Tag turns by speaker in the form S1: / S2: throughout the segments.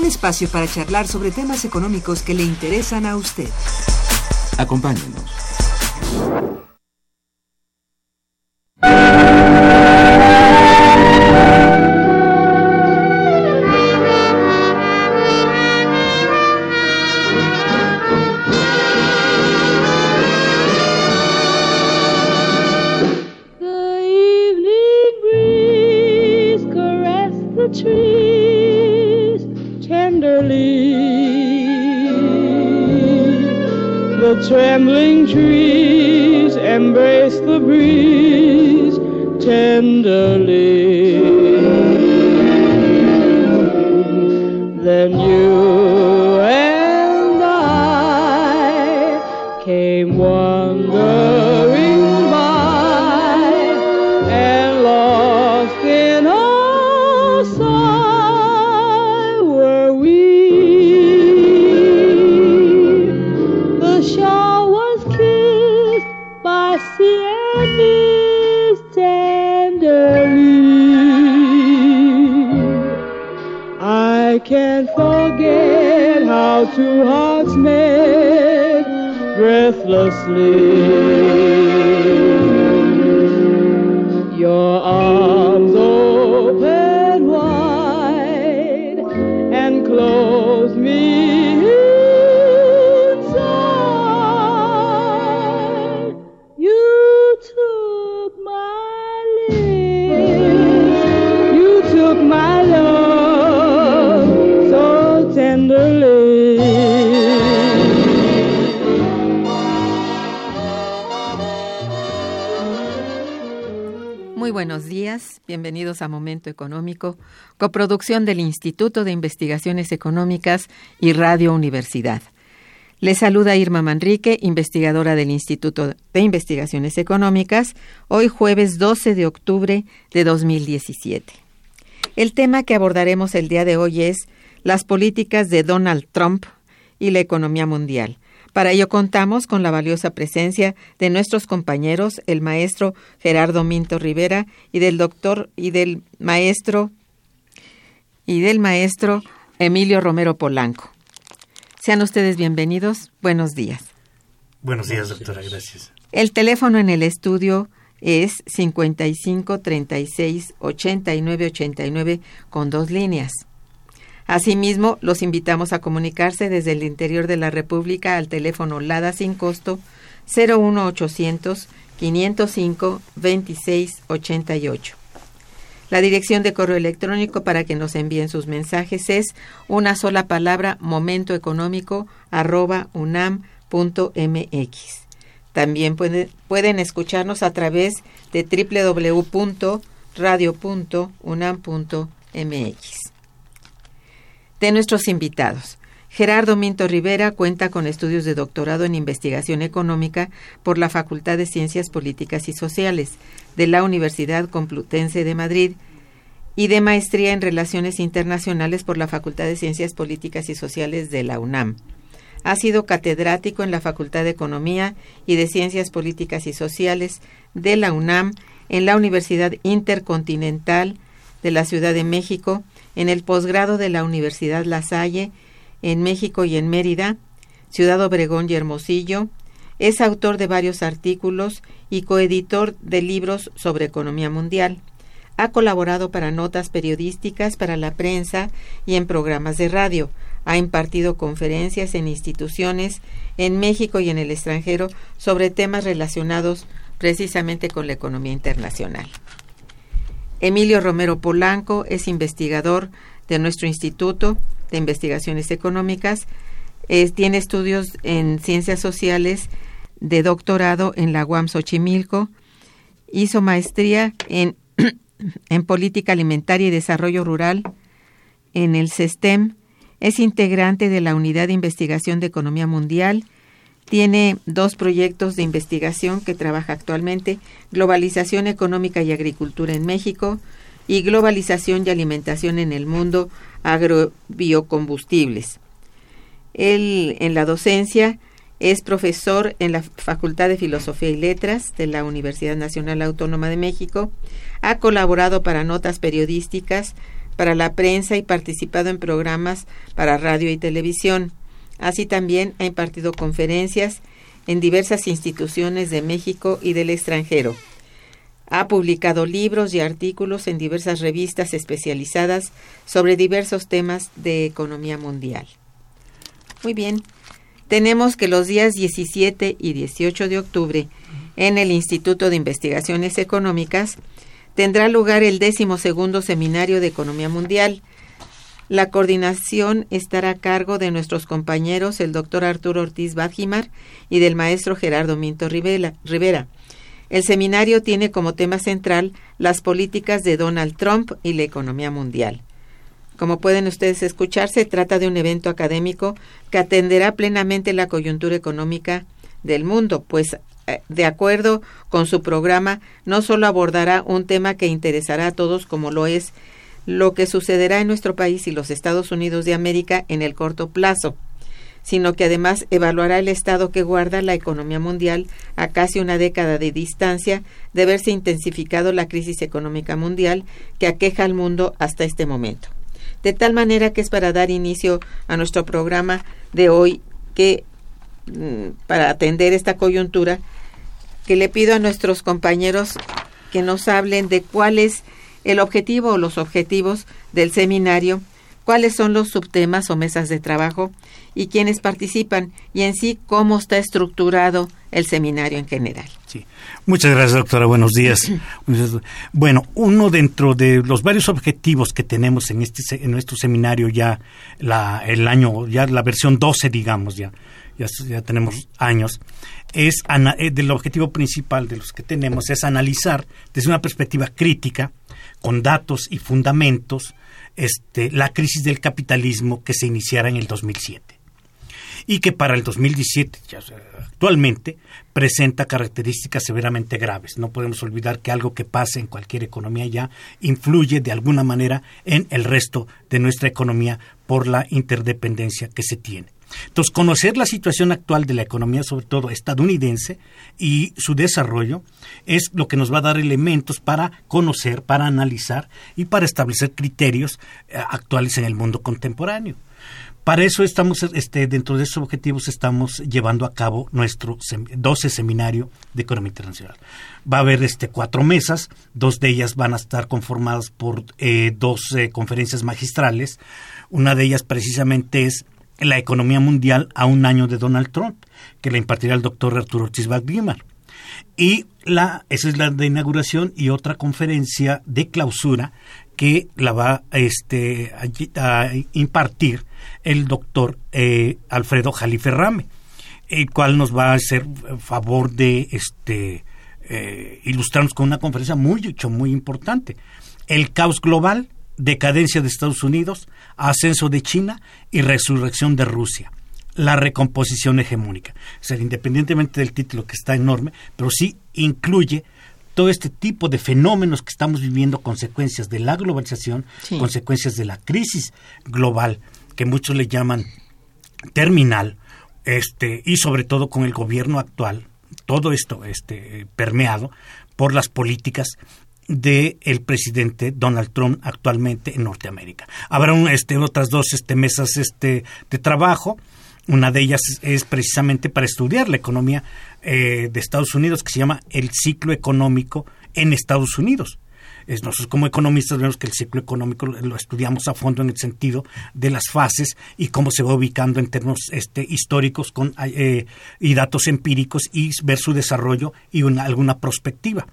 S1: Un espacio para charlar sobre temas económicos que le interesan a usted.
S2: Acompáñenos.
S3: Breathlessly. Your arms
S4: buenos días, bienvenidos a Momento Económico, coproducción del Instituto de Investigaciones Económicas y Radio Universidad. Les saluda Irma Manrique, investigadora del Instituto de Investigaciones Económicas, hoy jueves 12 de octubre de 2017. El tema que abordaremos el día de hoy es las políticas de Donald Trump y la economía mundial. Para ello contamos con la valiosa presencia de nuestros compañeros, el maestro Gerardo Minto Rivera y del doctor y del maestro y del maestro Emilio Romero Polanco. Sean ustedes bienvenidos. Buenos días.
S5: Buenos días, doctora, gracias.
S4: El teléfono en el estudio es 55 36 89 89 con dos líneas. Asimismo, los invitamos a comunicarse desde el interior de la República al teléfono LADA sin costo 01800 505 2688. La dirección de correo electrónico para que nos envíen sus mensajes es una sola palabra momentoeconómico arroba unam.mx. También puede, pueden escucharnos a través de www.radio.unam.mx. De nuestros invitados. Gerardo Minto Rivera cuenta con estudios de doctorado en investigación económica por la Facultad de Ciencias Políticas y Sociales de la Universidad Complutense de Madrid y de maestría en Relaciones Internacionales por la Facultad de Ciencias Políticas y Sociales de la UNAM. Ha sido catedrático en la Facultad de Economía y de Ciencias Políticas y Sociales de la UNAM en la Universidad Intercontinental de la Ciudad de México, en el posgrado de la Universidad La Salle, en México y en Mérida, Ciudad Obregón y Hermosillo. Es autor de varios artículos y coeditor de libros sobre economía mundial. Ha colaborado para notas periodísticas para la prensa y en programas de radio. Ha impartido conferencias en instituciones en México y en el extranjero sobre temas relacionados precisamente con la economía internacional. Emilio Romero Polanco es investigador de nuestro Instituto de Investigaciones Económicas. Tiene estudios en ciencias sociales de doctorado en la UAM Xochimilco. Hizo maestría en, en política alimentaria y desarrollo rural en el CESTEM Es integrante de la Unidad de Investigación de Economía Mundial. Tiene dos proyectos de investigación que trabaja actualmente, Globalización Económica y Agricultura en México y Globalización y Alimentación en el Mundo, Agrobiocombustibles. Él en la docencia es profesor en la Facultad de Filosofía y Letras de la Universidad Nacional Autónoma de México. Ha colaborado para notas periodísticas, para la prensa y participado en programas para radio y televisión. Así también ha impartido conferencias en diversas instituciones de México y del extranjero. Ha publicado libros y artículos en diversas revistas especializadas sobre diversos temas de economía mundial. Muy bien, tenemos que los días 17 y 18 de octubre en el Instituto de Investigaciones Económicas tendrá lugar el décimo segundo Seminario de Economía Mundial. La coordinación estará a cargo de nuestros compañeros, el doctor Arturo Ortiz Badjimar y del maestro Gerardo Minto Rivera. El seminario tiene como tema central las políticas de Donald Trump y la economía mundial. Como pueden ustedes escuchar, se trata de un evento académico que atenderá plenamente la coyuntura económica del mundo, pues eh, de acuerdo con su programa, no solo abordará un tema que interesará a todos como lo es lo que sucederá en nuestro país y los Estados Unidos de América en el corto plazo, sino que además evaluará el estado que guarda la economía mundial a casi una década de distancia de haberse intensificado la crisis económica mundial que aqueja al mundo hasta este momento. De tal manera que es para dar inicio a nuestro programa de hoy que mm, para atender esta coyuntura que le pido a nuestros compañeros que nos hablen de cuál es el objetivo o los objetivos del seminario, cuáles son los subtemas o mesas de trabajo y quiénes participan y en sí cómo está estructurado el seminario en general.
S5: Sí. Muchas gracias, doctora. Buenos días. Bueno, uno dentro de los varios objetivos que tenemos en este en nuestro seminario ya la, el año ya la versión 12, digamos ya. Ya, tenemos años, es eh, del objetivo principal de los que tenemos es analizar desde una perspectiva crítica, con datos y fundamentos, este, la crisis del capitalismo que se iniciara en el 2007 y que para el 2017, actualmente, presenta características severamente graves. No podemos olvidar que algo que pase en cualquier economía ya influye de alguna manera en el resto de nuestra economía por la interdependencia que se tiene. Entonces, conocer la situación actual de la economía, sobre todo estadounidense, y su desarrollo, es lo que nos va a dar elementos para conocer, para analizar y para establecer criterios eh, actuales en el mundo contemporáneo. Para eso estamos, este, dentro de esos objetivos, estamos llevando a cabo nuestro 12 seminario de economía internacional. Va a haber este, cuatro mesas, dos de ellas van a estar conformadas por eh, dos conferencias magistrales. Una de ellas precisamente es la economía mundial a un año de Donald Trump, que la impartirá el doctor Arturo Ortiz Wagner. Y la, esa es la de inauguración y otra conferencia de clausura que la va este, a, impartir el doctor eh, Alfredo Jaliferrame, el cual nos va a hacer favor de este, eh, ilustrarnos con una conferencia muy, muy importante. El caos global, decadencia de Estados Unidos, ascenso de China y resurrección de Rusia la recomposición hegemónica. O sea, independientemente del título que está enorme, pero sí incluye todo este tipo de fenómenos que estamos viviendo, consecuencias de la globalización, consecuencias de la crisis global, que muchos le llaman terminal, este, y sobre todo con el gobierno actual, todo esto este, permeado por las políticas del el presidente Donald Trump actualmente en Norteamérica. Habrá este, otras dos este, mesas este, de trabajo una de ellas es precisamente para estudiar la economía eh, de Estados Unidos, que se llama el ciclo económico en Estados Unidos. nosotros como economistas vemos que el ciclo económico lo estudiamos a fondo en el sentido de las fases y cómo se va ubicando en términos este, históricos con, eh, y datos empíricos y ver su desarrollo y alguna perspectiva.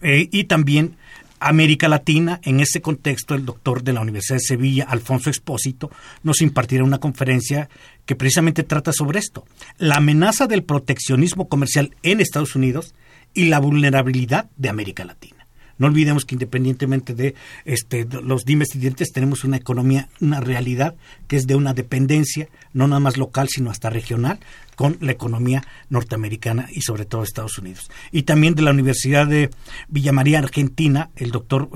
S5: Eh, y también América Latina. En ese contexto, el doctor de la Universidad de Sevilla, Alfonso Expósito, nos impartirá una conferencia que precisamente trata sobre esto, la amenaza del proteccionismo comercial en Estados Unidos y la vulnerabilidad de América Latina. No olvidemos que independientemente de este, los dimes y dientes, tenemos una economía, una realidad que es de una dependencia, no nada más local, sino hasta regional, con la economía norteamericana y sobre todo Estados Unidos. Y también de la Universidad de Villa María, Argentina, el doctor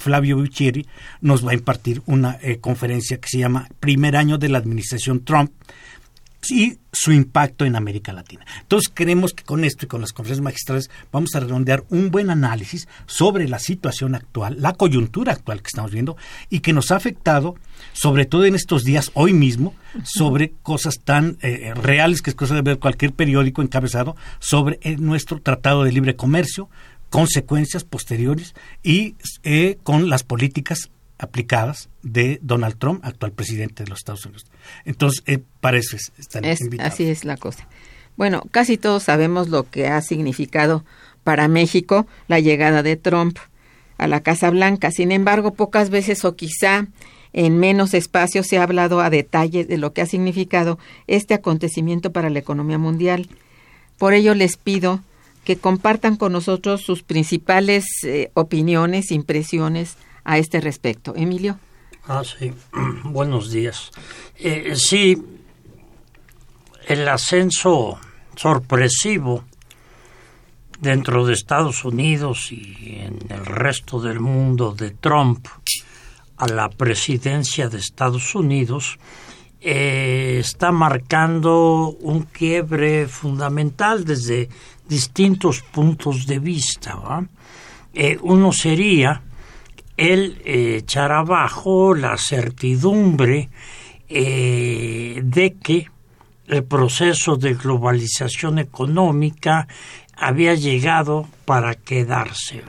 S5: Flavio Buccieri nos va a impartir una eh, conferencia que se llama Primer año de la administración Trump, y su impacto en América Latina. Entonces creemos que con esto y con las conferencias magistrales vamos a redondear un buen análisis sobre la situación actual, la coyuntura actual que estamos viendo y que nos ha afectado, sobre todo en estos días, hoy mismo, sobre cosas tan eh, reales que es cosa de ver cualquier periódico encabezado sobre eh, nuestro Tratado de Libre Comercio, consecuencias posteriores y eh, con las políticas aplicadas de Donald Trump, actual presidente de los Estados Unidos. Entonces, eh, para eso están invitados.
S4: Así es la cosa. Bueno, casi todos sabemos lo que ha significado para México la llegada de Trump a la Casa Blanca. Sin embargo, pocas veces o quizá en menos espacio se ha hablado a detalle de lo que ha significado este acontecimiento para la economía mundial. Por ello les pido que compartan con nosotros sus principales eh, opiniones, impresiones a este respecto. Emilio.
S6: Ah, sí. Buenos días. Eh, sí, el ascenso sorpresivo dentro de Estados Unidos y en el resto del mundo de Trump a la presidencia de Estados Unidos eh, está marcando un quiebre fundamental desde distintos puntos de vista. Eh, uno sería el eh, echar abajo la certidumbre eh, de que el proceso de globalización económica había llegado para quedarse,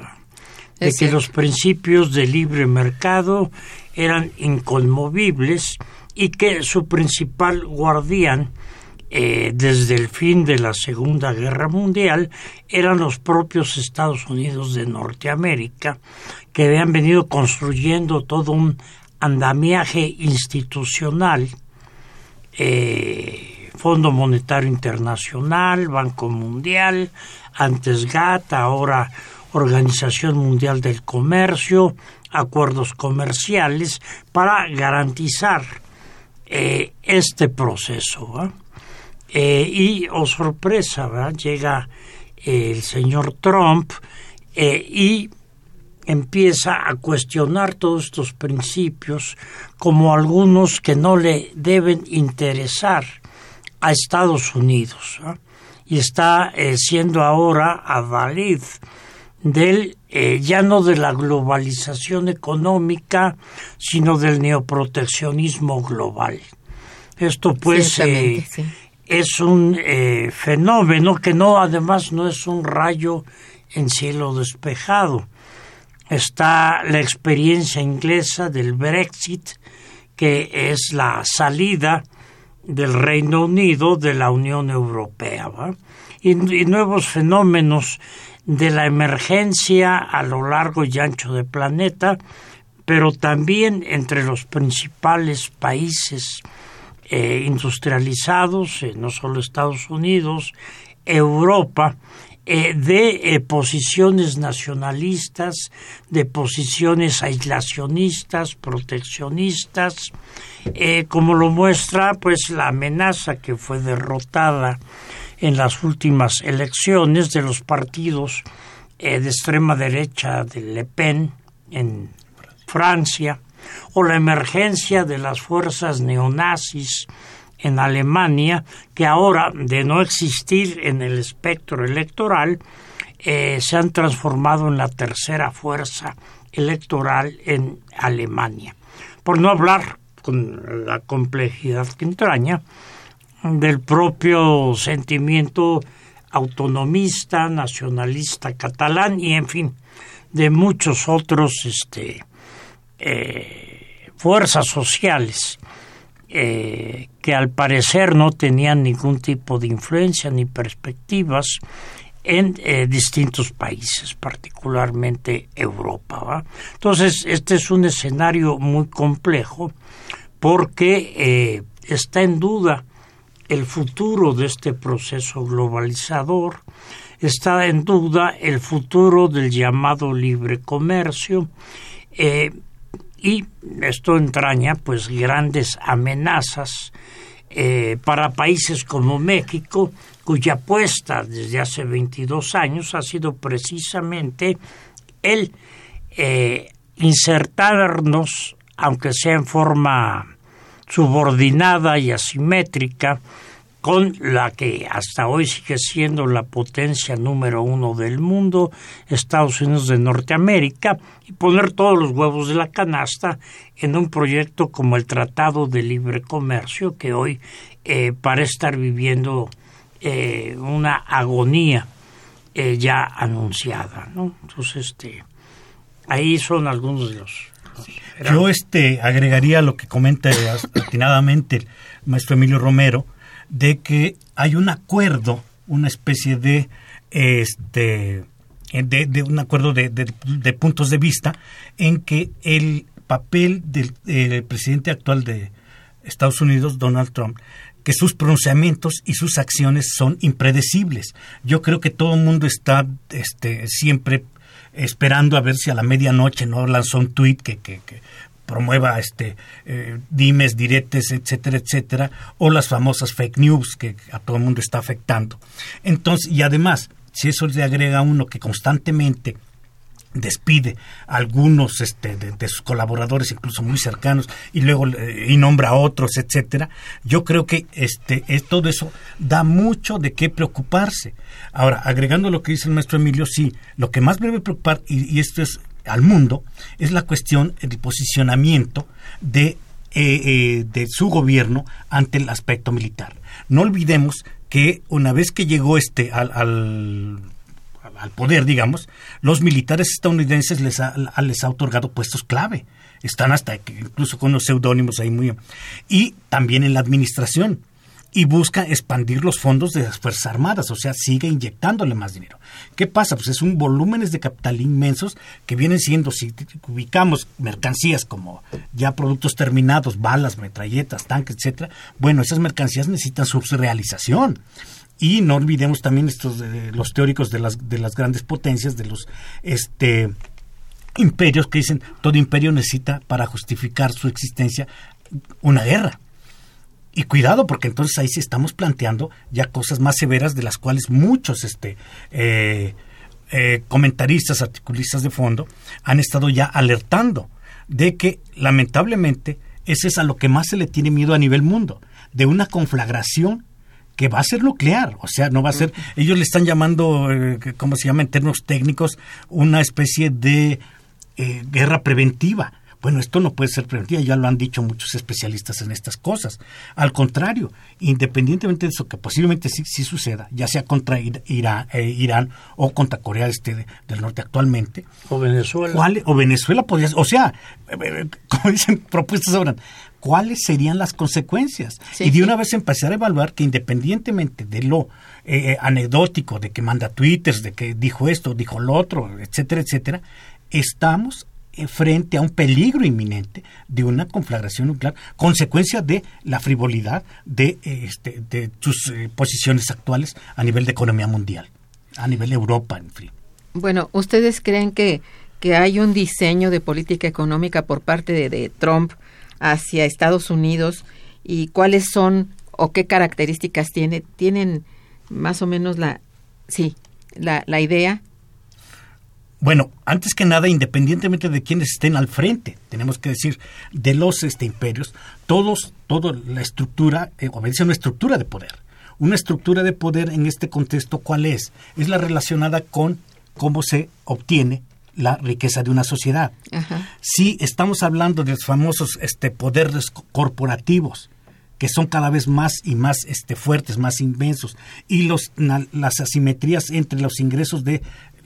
S6: de que los principios de libre mercado eran inconmovibles y que su principal guardián eh, desde el fin de la Segunda Guerra Mundial eran los propios Estados Unidos de Norteamérica, que habían venido construyendo todo un andamiaje institucional, eh, Fondo Monetario Internacional, Banco Mundial, antes GATT, ahora Organización Mundial del Comercio, acuerdos comerciales, para garantizar eh, este proceso. Eh, y, oh sorpresa, llega el señor Trump y empieza a cuestionar todos estos principios como algunos que no le deben interesar a Estados Unidos y está eh, siendo ahora adalid del eh, ya no de la globalización económica sino del neoproteccionismo global. Esto pues eh, es un fenómeno que no además no es un rayo en cielo despejado. Está la experiencia inglesa del Brexit, que es la salida del Reino Unido de la Unión Europea, y, nuevos fenómenos de la emergencia a lo largo y ancho del planeta, pero también entre los principales países eh, industrializados, eh, no solo Estados Unidos, Europa, eh, de posiciones nacionalistas, de posiciones aislacionistas, proteccionistas, como lo muestra pues la amenaza que fue derrotada en las últimas elecciones de los partidos de extrema derecha de Le Pen en Francia, o la emergencia de las fuerzas neonazis en Alemania, que ahora, de no existir en el espectro electoral, eh, se han transformado en la tercera fuerza electoral en Alemania. Por no hablar con la complejidad que entraña del propio sentimiento autonomista, nacionalista catalán y, en fin, de muchos otros este, eh, fuerzas sociales eh, que al parecer no tenían ningún tipo de influencia ni perspectivas en eh, distintos países, particularmente Europa. Entonces, este es un escenario muy complejo porque está en duda el futuro de este proceso globalizador, está en duda el futuro del llamado libre comercio y esto entraña pues grandes amenazas eh, para países como México, cuya apuesta desde hace 22 años ha sido precisamente el eh, insertarnos, aunque sea en forma subordinada y asimétrica, con la que hasta hoy sigue siendo la potencia número uno del mundo, Estados Unidos de Norteamérica, y poner todos los huevos de la canasta en un proyecto como el Tratado de Libre Comercio, que hoy eh, parece estar viviendo eh, una agonía eh, ya anunciada. ¿no? Entonces, este, ahí son algunos de los...
S5: Yo este agregaría lo que comenta atinadamente el maestro Emilio Romero, de que hay un acuerdo, una especie de este de, un acuerdo de, de- puntos de vista en que el papel del presidente actual de Estados Unidos, Donald Trump, que sus pronunciamientos y sus acciones son impredecibles. Yo creo que todo el mundo está este, siempre esperando a ver si a la medianoche no lanzó un tuit que, que, que promueva este eh, dimes, diretes, etcétera, etcétera, o las famosas fake news que a todo el mundo está afectando. Entonces, y además, si eso le agrega a uno que constantemente despide a algunos este, de, sus colaboradores incluso muy cercanos y luego eh, y nombra a otros etcétera yo creo que este es, todo eso da mucho de qué preocuparse ahora agregando lo que dice el maestro Emilio sí lo que más debe preocupar y, y esto es al mundo es la cuestión del posicionamiento de eh, eh, de su gobierno ante el aspecto militar no olvidemos que una vez que llegó este al, al al poder, digamos, los militares estadounidenses les ha, les ha otorgado puestos clave. Están hasta incluso con los seudónimos ahí muy... Y también en la administración. Y busca expandir los fondos de las Fuerzas Armadas, o sea, sigue inyectándole más dinero. ¿Qué pasa? Pues es un volúmenes de capital inmensos que vienen siendo, si ubicamos mercancías como ya productos terminados, balas, metralletas, tanques, etcétera, bueno, esas mercancías necesitan su realización. Y no olvidemos también estos eh, los teóricos de las de las grandes potencias, de los este imperios que dicen todo imperio necesita para justificar su existencia una guerra. Y cuidado, porque entonces ahí sí estamos planteando ya cosas más severas de las cuales muchos este, eh, eh, comentaristas, articulistas de fondo han estado ya alertando de que lamentablemente ese es a lo que más se le tiene miedo a nivel mundo, de una conflagración que va a ser nuclear, o sea, no va a ser, ellos le están llamando, eh, ¿cómo se llama en términos técnicos? Una especie de eh, guerra preventiva. Bueno, esto no puede ser preventiva, ya lo han dicho muchos especialistas en estas cosas. Al contrario, independientemente de eso, que posiblemente sí, sí suceda, ya sea contra Ir- Irán, eh, Irán o contra Corea este de- del Norte actualmente,
S6: o Venezuela.
S5: ¿cuál- o Venezuela podría ser, o sea, eh, eh, como dicen propuestas ahora, ¿cuáles serían las consecuencias?
S4: Sí,
S5: y de
S4: sí.
S5: una vez empezar a evaluar que independientemente de lo eh, anecdótico, de que manda twitters, de que dijo esto, dijo lo otro, etcétera, etcétera, estamos frente a un peligro inminente de una conflagración nuclear, consecuencia de la frivolidad de, eh, este, de sus eh, posiciones actuales a nivel de economía mundial, a nivel de Europa, en fin.
S4: Bueno, ¿ustedes creen que, que hay un diseño de política económica por parte de, de Trump hacia Estados Unidos y cuáles son o qué características tiene? ¿Tienen más o menos la, sí, la, la idea?
S5: Bueno, antes que nada, independientemente de quienes estén al frente, tenemos que decir, de los este, imperios, todos, toda la estructura eh, obedece a una estructura de poder. Una estructura de poder en este contexto, ¿cuál es? Es la relacionada con cómo se obtiene la riqueza de una sociedad.
S4: Ajá.
S5: Si estamos hablando de los famosos este, poderes co- corporativos, que son cada vez más y más este, fuertes, más inmensos, y los, na- las asimetrías entre los ingresos de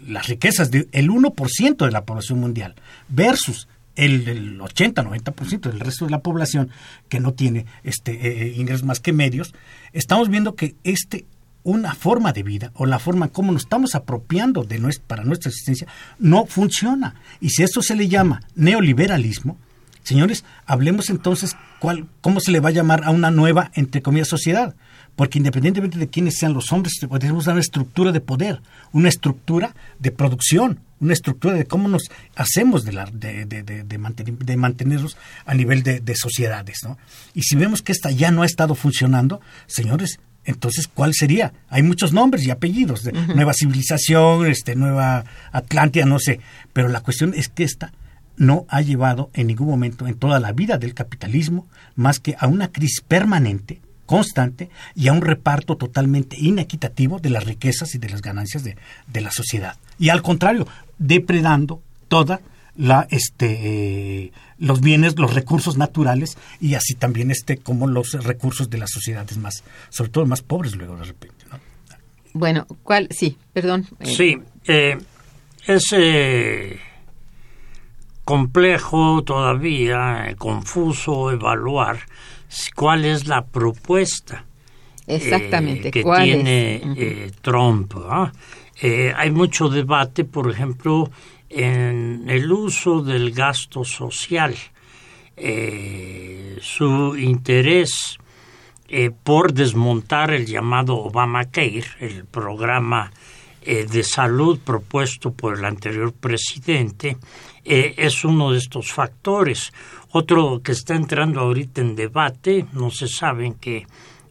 S5: las riquezas del 1% de la población mundial versus el, el 80-90% del resto de la población que no tiene este, eh, ingresos más que medios, estamos viendo que este una forma de vida o la forma como nos estamos apropiando de nues- para nuestra existencia no funciona. Y si esto se le llama neoliberalismo, Señores, hablemos entonces cuál, cómo se le va a llamar a una nueva, entre comillas, sociedad. Porque independientemente de quiénes sean los hombres, tenemos una estructura de poder, una estructura de producción, una estructura de cómo nos hacemos de, la, de, de, de, mantener- de mantenernos a nivel de, de sociedades. ¿no? Y si vemos que esta ya no ha estado funcionando, señores, entonces, ¿cuál sería? Hay muchos nombres y apellidos, de nueva civilización, este, nueva Atlántida, no sé, pero la cuestión es que esta no ha llevado en ningún momento en toda la vida del capitalismo más que a una crisis permanente, constante y a un reparto totalmente inequitativo de las riquezas y de las ganancias de, de la sociedad. Y al contrario, depredando toda la este eh, los bienes, los recursos naturales y así también este como los recursos de las sociedades más, sobre todo más pobres luego de repente, ¿no?
S4: Bueno, ¿cuál? Sí, perdón. eh,
S6: Sí, eh, es eh, complejo todavía, confuso evaluar cuál es la propuesta
S4: Exactamente.
S6: eh, que
S4: ¿Cuál
S6: tiene
S4: es?
S6: Eh, Trump. ¿ah? Eh, hay mucho debate, por ejemplo, en el uso del gasto social, su interés por desmontar el llamado Obamacare, el programa de salud propuesto por el anterior presidente, es uno de estos factores. Otro que está entrando ahorita en debate, no se sabe en qué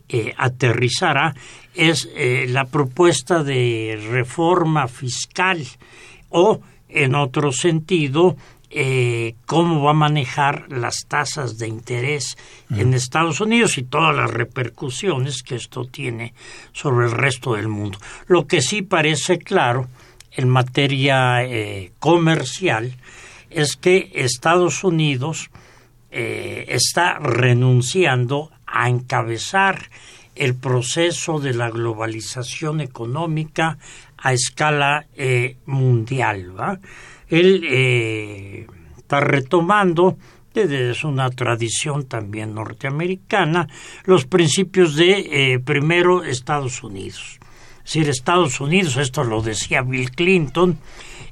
S6: eh, aterrizará, es eh, la propuesta de reforma fiscal o, en otro sentido, eh, cómo va a manejar las tasas de interés en Estados Unidos y todas las repercusiones que esto tiene sobre el resto del mundo. Lo que sí parece claro en materia eh, comercial es que Estados Unidos eh, está renunciando a encabezar el proceso de la globalización económica a escala eh, mundial. Él eh, está retomando, desde es una tradición también norteamericana, los principios de primero Estados Unidos. Es decir, Estados Unidos, esto lo decía Bill Clinton,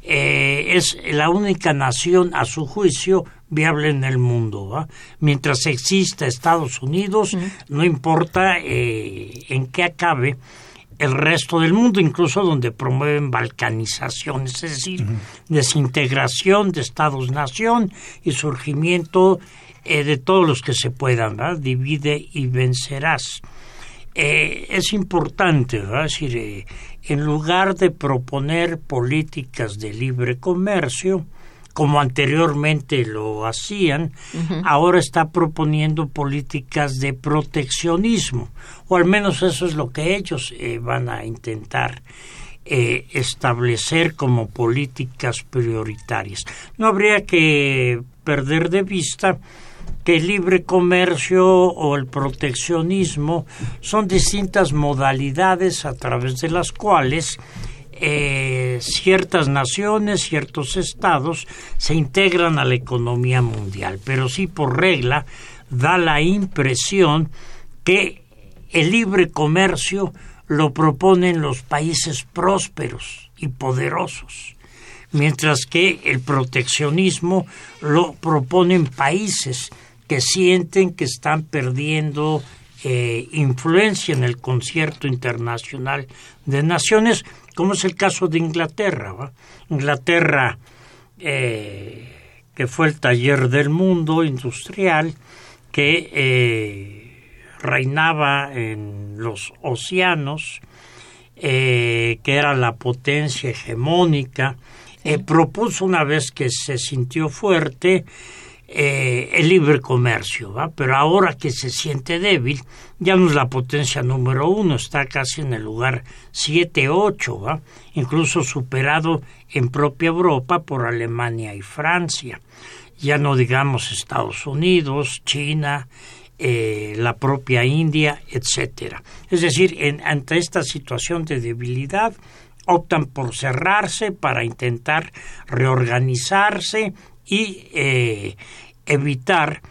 S6: es la única nación, a su juicio, viable en el mundo. ¿va? Mientras exista Estados Unidos, no importa eh, en qué acabe el resto del mundo, incluso donde promueven balcanización, es decir, desintegración de Estados-nación y surgimiento eh, de todos los que se puedan, ¿verdad? divide y vencerás. Eh, es importante, ¿verdad? Es decir, eh, en lugar de proponer políticas de libre comercio, como anteriormente lo hacían, ahora está proponiendo políticas de proteccionismo, o al menos eso es lo que ellos eh, van a intentar eh, establecer como políticas prioritarias. No habría que perder de vista que el libre comercio o el proteccionismo son distintas modalidades a través de las cuales eh, ciertas naciones, ciertos estados se integran a la economía mundial, pero sí por regla da la impresión que el libre comercio lo proponen los países prósperos y poderosos, mientras que el proteccionismo lo proponen países que sienten que están perdiendo eh, influencia en el concierto internacional de naciones, como es el caso de Inglaterra. ¿va? Inglaterra, eh, que fue el taller del mundo industrial, que eh, reinaba en los océanos, eh, que era la potencia hegemónica, eh, propuso una vez que se sintió fuerte eh, el libre comercio, ¿va? pero ahora que se siente débil, ya no es la potencia número uno, está casi en el lugar 7, 8, ¿va? incluso superado en propia Europa por Alemania y Francia. Ya no digamos Estados Unidos, China, eh, la propia India, etcétera. Es decir, en, ante esta situación de debilidad, optan por cerrarse para intentar reorganizarse y eh, evitar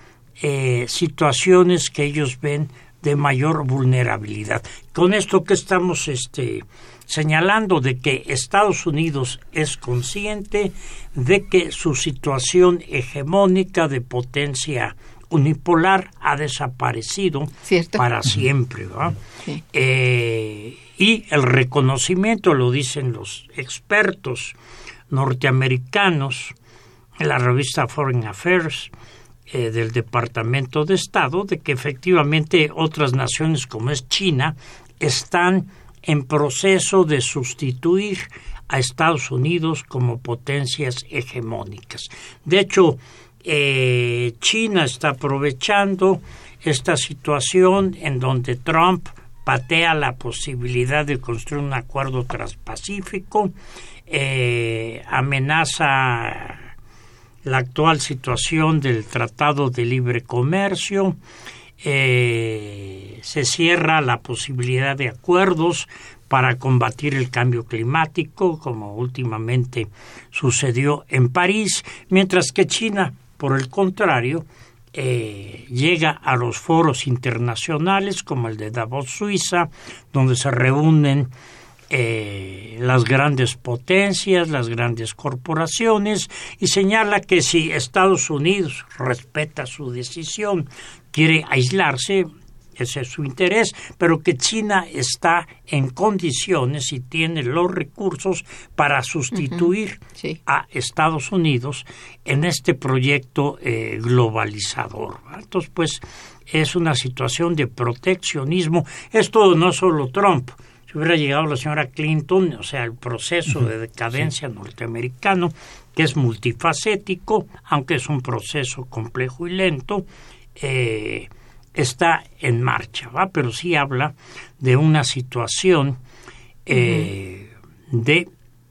S6: eh, situaciones que ellos ven de mayor vulnerabilidad. Con esto que estamos este, señalando de que Estados Unidos es consciente de que su situación hegemónica de potencia unipolar ha desaparecido
S4: Cierto.
S6: para siempre. ¿va?
S4: Sí.
S6: Eh, y el reconocimiento, lo dicen los expertos norteamericanos, la revista Foreign Affairs eh, del Departamento de Estado, de que efectivamente otras naciones como es China están en proceso de sustituir a Estados Unidos como potencias hegemónicas. De hecho, eh, China está aprovechando esta situación en donde Trump patea la posibilidad de construir un acuerdo transpacífico, eh, amenaza la actual situación del Tratado de Libre Comercio, eh, se cierra la posibilidad de acuerdos para combatir el cambio climático, como últimamente sucedió en París, mientras que China, por el contrario, eh, llega a los foros internacionales como el de Davos, Suiza, donde se reúnen eh, las grandes potencias, las grandes corporaciones, y señala que si Estados Unidos respeta su decisión, quiere aislarse, ese es su interés, pero que China está en condiciones y tiene los recursos para sustituir
S4: Sí.
S6: a Estados Unidos en este proyecto eh, globalizador. Entonces, pues, es una situación de proteccionismo. Esto no solo Trump. Si hubiera llegado la señora Clinton, o sea, el proceso de decadencia norteamericano, que es multifacético, aunque es un proceso complejo y lento, eh, está en marcha, ¿va? Pero sí habla de una situación eh, de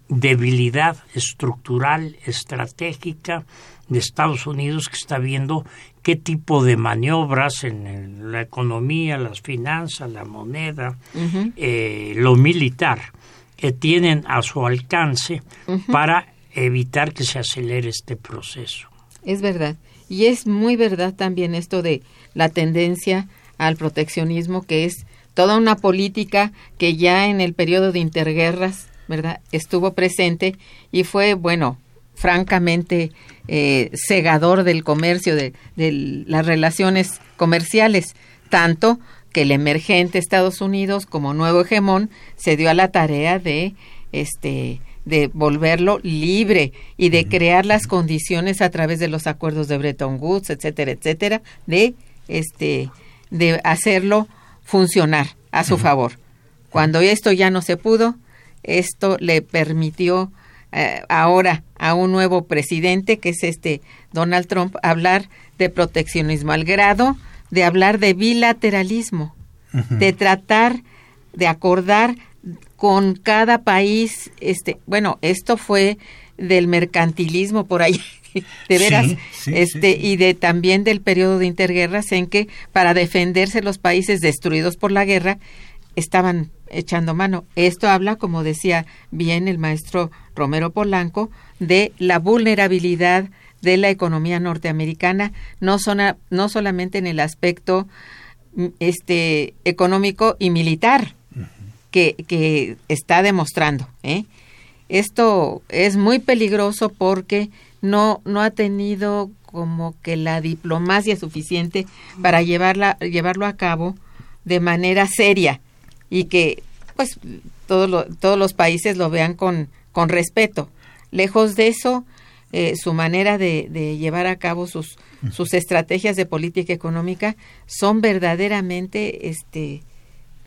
S6: debilidad estructural, estratégica de Estados Unidos que está viendo qué tipo de maniobras en la economía, las finanzas, la moneda, eh, lo militar, que tienen a su alcance para evitar que se acelere este proceso.
S4: Es verdad. Y es muy verdad también esto de la tendencia al proteccionismo, que es toda una política que ya en el periodo de interguerras, ¿verdad?, estuvo presente y fue, bueno, francamente eh, cegador del comercio, de, de las relaciones comerciales, tanto que el emergente Estados Unidos como nuevo hegemón se dio a la tarea de este de volverlo libre y de crear las condiciones a través de los acuerdos de Bretton Woods, etcétera, etcétera, de este de hacerlo funcionar a su favor. Cuando esto ya no se pudo, esto le permitió eh, ahora a un nuevo presidente, que es este Donald Trump, hablar de proteccionismo al grado de hablar de bilateralismo, de tratar de acordar con cada país, este, bueno, esto fue del mercantilismo por ahí, de veras,
S5: Sí, sí,
S4: este,
S5: sí.
S4: y de también del periodo de interguerras en que para defenderse los países destruidos por la guerra estaban echando mano. Esto habla, como decía bien el maestro Romero Polanco, de la vulnerabilidad de la economía norteamericana, no, sona- no solamente en el aspecto mm, este, económico y militar que, que está demostrando. ¿eh? Esto es muy peligroso porque no, no ha tenido como que la diplomacia suficiente para llevarla, llevarlo a cabo de manera seria y que pues todos, lo- todos los países lo vean con, con respeto. Lejos de eso, eh, su manera de, de llevar a cabo sus, sus estrategias de política económica son verdaderamente, este,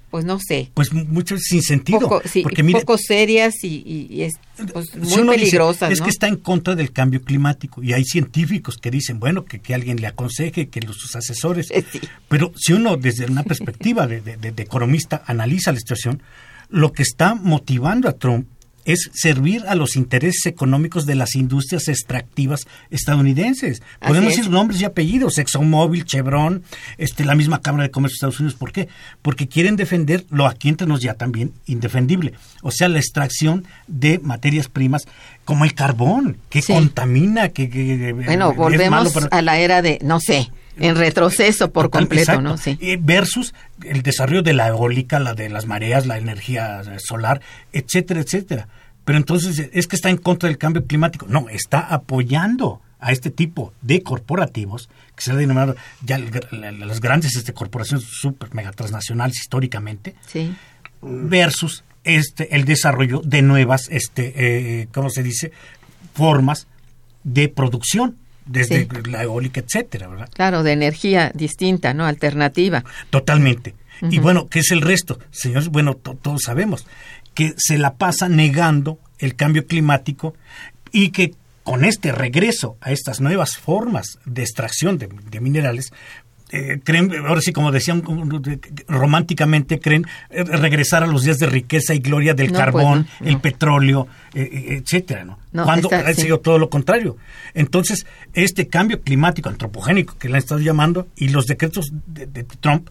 S4: pues no sé,
S5: Pues mucho sin sentido.
S4: poco, sí,
S5: porque mire,
S4: poco serias y, y- y es pues,
S5: si
S4: muy
S5: dice,
S4: peligrosas,
S5: es
S4: ¿no?
S5: que está en contra del cambio climático y hay científicos que dicen, bueno, que, que alguien le aconseje, que los, sus asesores.
S4: Eh, sí.
S5: Pero si uno desde una perspectiva de, de- de- de economista analiza la situación, lo que está motivando a Trump es servir a los intereses económicos de las industrias extractivas estadounidenses.
S4: Así
S5: Podemos
S4: es.
S5: decir nombres y apellidos, ExxonMobil, Chevron, este, la misma Cámara de Comercio de Estados Unidos. ¿Por qué? Porque quieren defender lo aquí entre nos ya también indefendible. O sea, la extracción de materias primas como el carbón, que
S4: Sí.
S5: contamina, que, que-
S4: Bueno,
S5: es malo
S4: volvemos
S5: para-
S4: a la era de, no sé, En retroceso por completo,
S5: exacto.
S4: ¿no? Sí.
S5: Versus el desarrollo de la eólica, la de las mareas, la energía eh, solar, etcétera, etcétera. Pero entonces es que está en contra del cambio climático. No, está apoyando a este tipo de corporativos que se ha denominado ya las grandes este, corporaciones super mega transnacionales históricamente
S4: Sí.
S5: versus este el desarrollo de nuevas este eh, cómo se dice formas de producción desde
S4: Sí.
S5: la eólica etcétera verdad
S4: Claro, de energía distinta, ¿no? Alternativa.
S5: Totalmente. Y bueno, ¿qué es el resto? Señores, bueno, to- todos sabemos que se la pasa negando el cambio climático y que con este regreso a estas nuevas formas de extracción de, de minerales, eh, creen, ahora sí, como decían de- románticamente, creen eh, regresar a los días de riqueza y gloria del
S4: No, pues,
S5: carbón,
S4: no.
S5: el petróleo, eh, eh, etcétera, ¿no? Cuando
S4: está-
S5: ha
S4: sí.
S5: sido todo lo contrario. Entonces, este cambio climático antropogénico que le han estado llamando y los decretos de, de Trump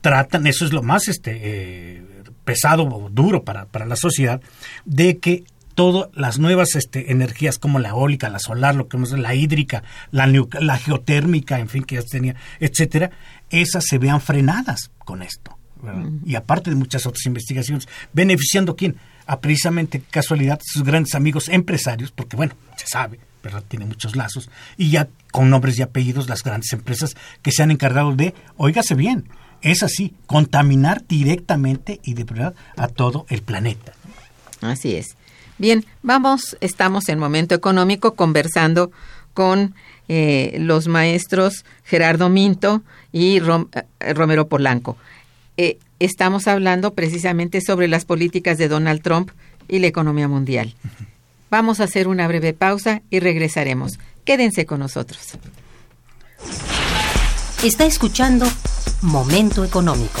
S5: tratan, eso es lo más este pesado o duro para, para la sociedad, de que todas las nuevas este, energías como la eólica, la solar, lo que hemos la hídrica, la, la geotérmica, en fin, que ya tenía, etcétera, esas se vean frenadas con esto. Y aparte de muchas otras investigaciones, beneficiando quién? A precisamente casualidad sus grandes amigos empresarios, porque bueno, se sabe, ¿verdad? Tiene muchos lazos, y ya con nombres y apellidos las grandes empresas que se han encargado de, óigase bien, es así, contaminar directamente y de verdad a todo el planeta.
S4: Así es. Bien, vamos, estamos en momento económico conversando con eh, los maestros Gerardo Minto y Rom- eh, Romero Polanco. Eh, estamos hablando precisamente sobre las políticas de Donald Trump y la economía mundial. Vamos a hacer una breve pausa y regresaremos. Quédense con nosotros.
S7: Está escuchando Momento Económico.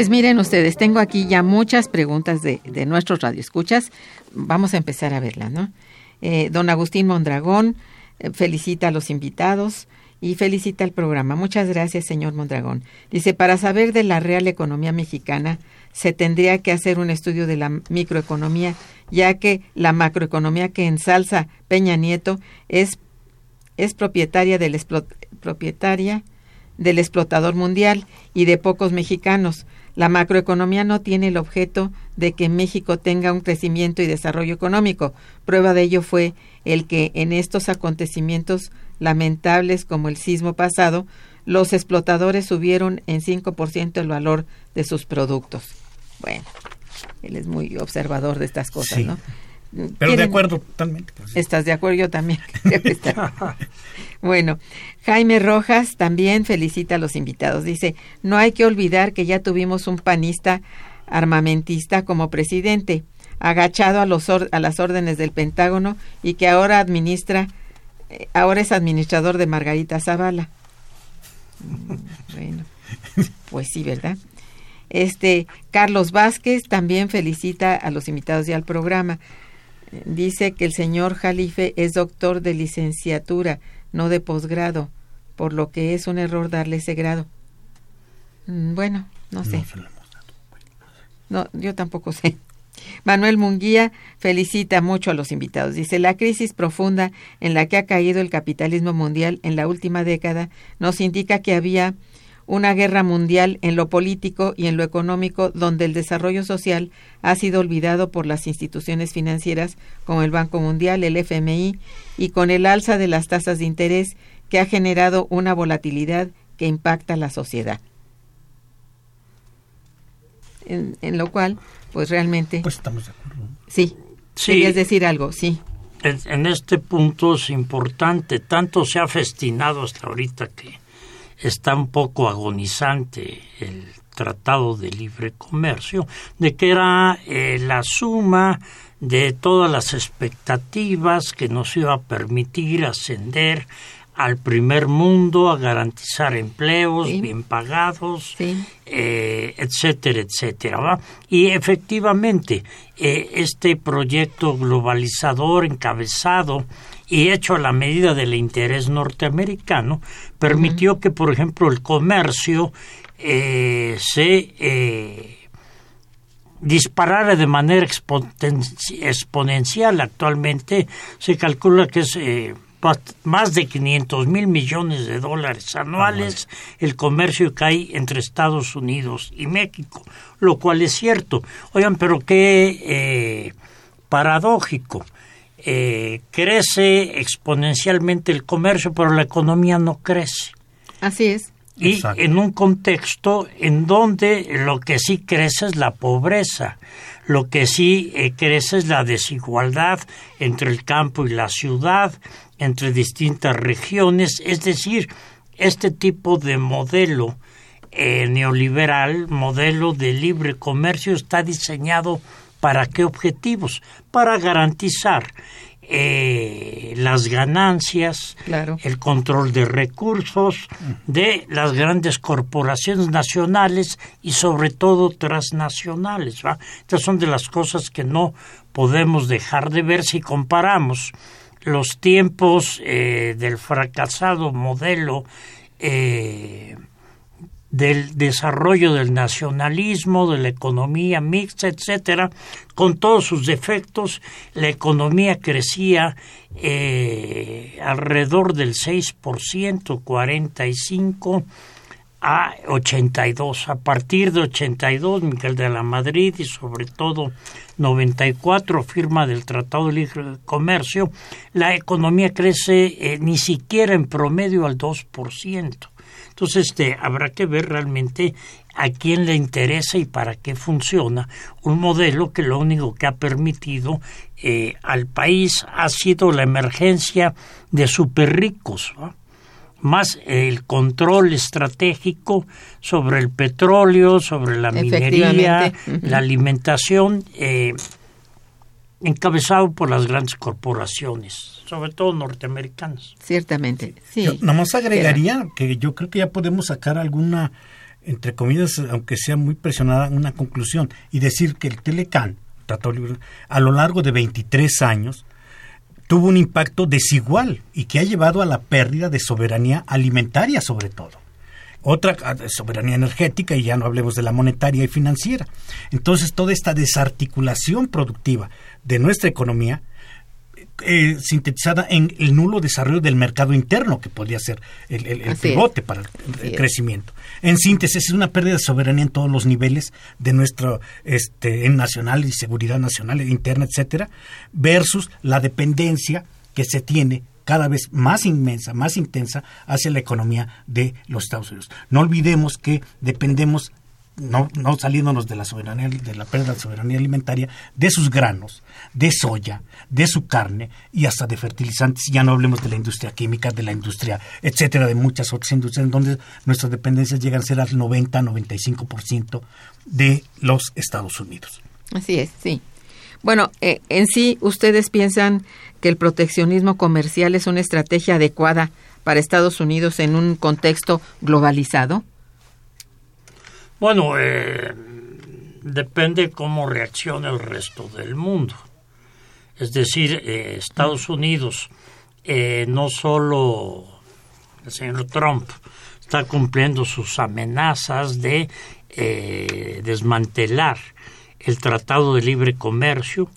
S4: Pues miren ustedes, tengo aquí ya muchas preguntas de, de nuestros radioescuchas. Vamos a empezar a verlas, ¿no? Eh, don Agustín Mondragón eh, felicita a los invitados y felicita el programa. Muchas gracias, señor Mondragón. Dice, para saber de la real economía mexicana, se tendría que hacer un estudio de la microeconomía, ya que la macroeconomía que ensalza Peña Nieto es, es propietaria del propietaria del explotador mundial y de pocos mexicanos. La macroeconomía no tiene el objeto de que México tenga un crecimiento y desarrollo económico. Prueba de ello fue el que en estos acontecimientos lamentables como el sismo pasado, los explotadores subieron en 5% el valor de sus productos. Bueno, él es muy observador de estas cosas,
S5: Sí.
S4: ¿no?
S5: Pero de
S4: ¿Quieren-
S5: acuerdo totalmente.
S4: ¿Estás de acuerdo? Yo también. bueno, Jaime Rojas también felicita a los invitados. Dice, no hay que olvidar que ya tuvimos un panista armamentista como presidente, agachado a, los or- a las órdenes del Pentágono y que ahora administra, eh, ahora es administrador de Margarita Zavala. Mm, Bueno, pues sí, ¿verdad? Este Carlos Vázquez también felicita a los invitados y al programa. Dice que el señor Jalife es doctor de licenciatura, no de posgrado, por lo que es un error darle ese grado. Mm, Bueno, no sé.
S5: No,
S4: yo tampoco sé. Manuel Munguía felicita mucho a los invitados. Dice, la crisis profunda en la que ha caído el capitalismo mundial en la última década nos indica que había una guerra mundial en lo político y en lo económico donde el desarrollo social ha sido olvidado por las instituciones financieras como el Banco Mundial, el FMI y con el alza de las tasas de interés que ha generado una volatilidad que impacta a la sociedad. En, en lo cual, pues realmente,
S5: Pues estamos de acuerdo.
S4: sí,
S6: Sí.
S4: querías decir algo, sí.
S6: En, en este punto es importante, tanto se ha festinado hasta ahorita que está un poco agonizante el Tratado de Libre Comercio, de que era eh, la suma de todas las expectativas que nos iba a permitir ascender al primer mundo, a garantizar empleos
S4: Sí.
S6: bien pagados,
S4: Sí.
S6: eh, etcétera, etcétera. ¿va? Y efectivamente, eh, este proyecto globalizador encabezado y hecho a la medida del interés norteamericano permitió que, por ejemplo, el comercio eh, se eh, disparara de manera exponen- exponencial. Actualmente se calcula que es eh, más de 500 mil millones de dólares anuales el comercio que hay entre Estados Unidos y México, lo cual es cierto. Oigan, pero qué paradójico. Eh, crece exponencialmente el comercio, pero la economía no crece
S4: Así es.
S6: y
S5: Exacto.
S6: en un contexto en donde lo que sí crece es la pobreza, lo que sí eh, crece es la desigualdad entre el campo y la ciudad, entre distintas regiones, es decir, este tipo de modelo eh, neoliberal, modelo de libre comercio, está diseñado para qué objetivos? Para garantizar eh, las ganancias,
S4: Claro.
S6: el control de recursos de las grandes corporaciones nacionales y sobre todo transnacionales. ¿va? Estas son de las cosas que no podemos dejar de ver si comparamos los tiempos eh, del fracasado modelo eh, del desarrollo del nacionalismo, de la economía mixta, etcétera, con todos sus defectos, la economía crecía eh, alrededor del 6%, 45 a 82. A partir de 82, Miguel de la Madrid y sobre todo 94, firma del Tratado de Libre Comercio, la economía crece eh, ni siquiera en promedio al 2%. Entonces, este, habrá que ver realmente a quién le interesa y para qué funciona un modelo que lo único que ha permitido eh, al país ha sido la emergencia de superricos, ¿no? más el control estratégico sobre el petróleo, sobre la minería, la alimentación, eh, encabezado por las grandes corporaciones, sobre todo norteamericanas.
S4: Ciertamente, sí.
S5: Yo nomás agregaría que yo creo que ya podemos sacar alguna, entre comillas, aunque sea muy presionada, una conclusión y decir que el Telecán, Tratado Libre, a lo largo de 23 años, tuvo un impacto desigual y que ha llevado a la pérdida de soberanía alimentaria sobre todo. Otra ah, soberanía energética y ya no hablemos de la monetaria y financiera. Entonces toda esta desarticulación productiva de nuestra economía eh, sintetizada en el nulo desarrollo del mercado interno, que podría ser el, el- el
S4: Así es.
S5: pivote para el, crecimiento. En síntesis, es una pérdida de soberanía en todos los niveles de nuestro este, en nacional y seguridad nacional, interna, etcétera, versus la dependencia que se tiene cada vez más inmensa, más intensa hacia la economía de los Estados Unidos. No olvidemos que dependemos no, no saliéndonos de la soberanía, de la pérdida de soberanía alimentaria, de sus granos, de soya, de su carne y hasta de fertilizantes. Ya no hablemos de la industria química, de la industria, etcétera, de muchas otras industrias, en donde nuestras dependencias llegan a ser al 90-95% de los Estados Unidos.
S4: Así es, sí. Bueno, eh, en sí, ¿ustedes piensan que el proteccionismo comercial es una estrategia adecuada para Estados Unidos en un contexto globalizado?
S6: Bueno, eh, depende cómo reacciona el resto del mundo. Es decir, eh, Estados Unidos eh, no solo el señor Trump está cumpliendo sus amenazas de eh, desmantelar el Tratado de Libre Comercio